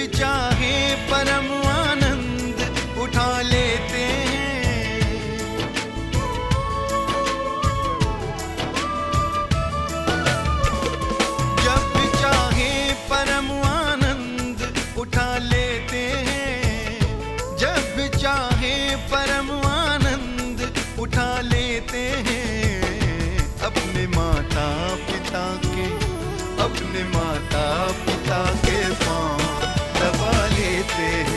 भी चाहे, परम आनंद उठा लेते हैं। जब भी चाहे, परम आनंद उठा लेते हैं। जब भी चाहे, परम आनंद उठा लेते हैं। अपने माता पिता के, अपने माता see.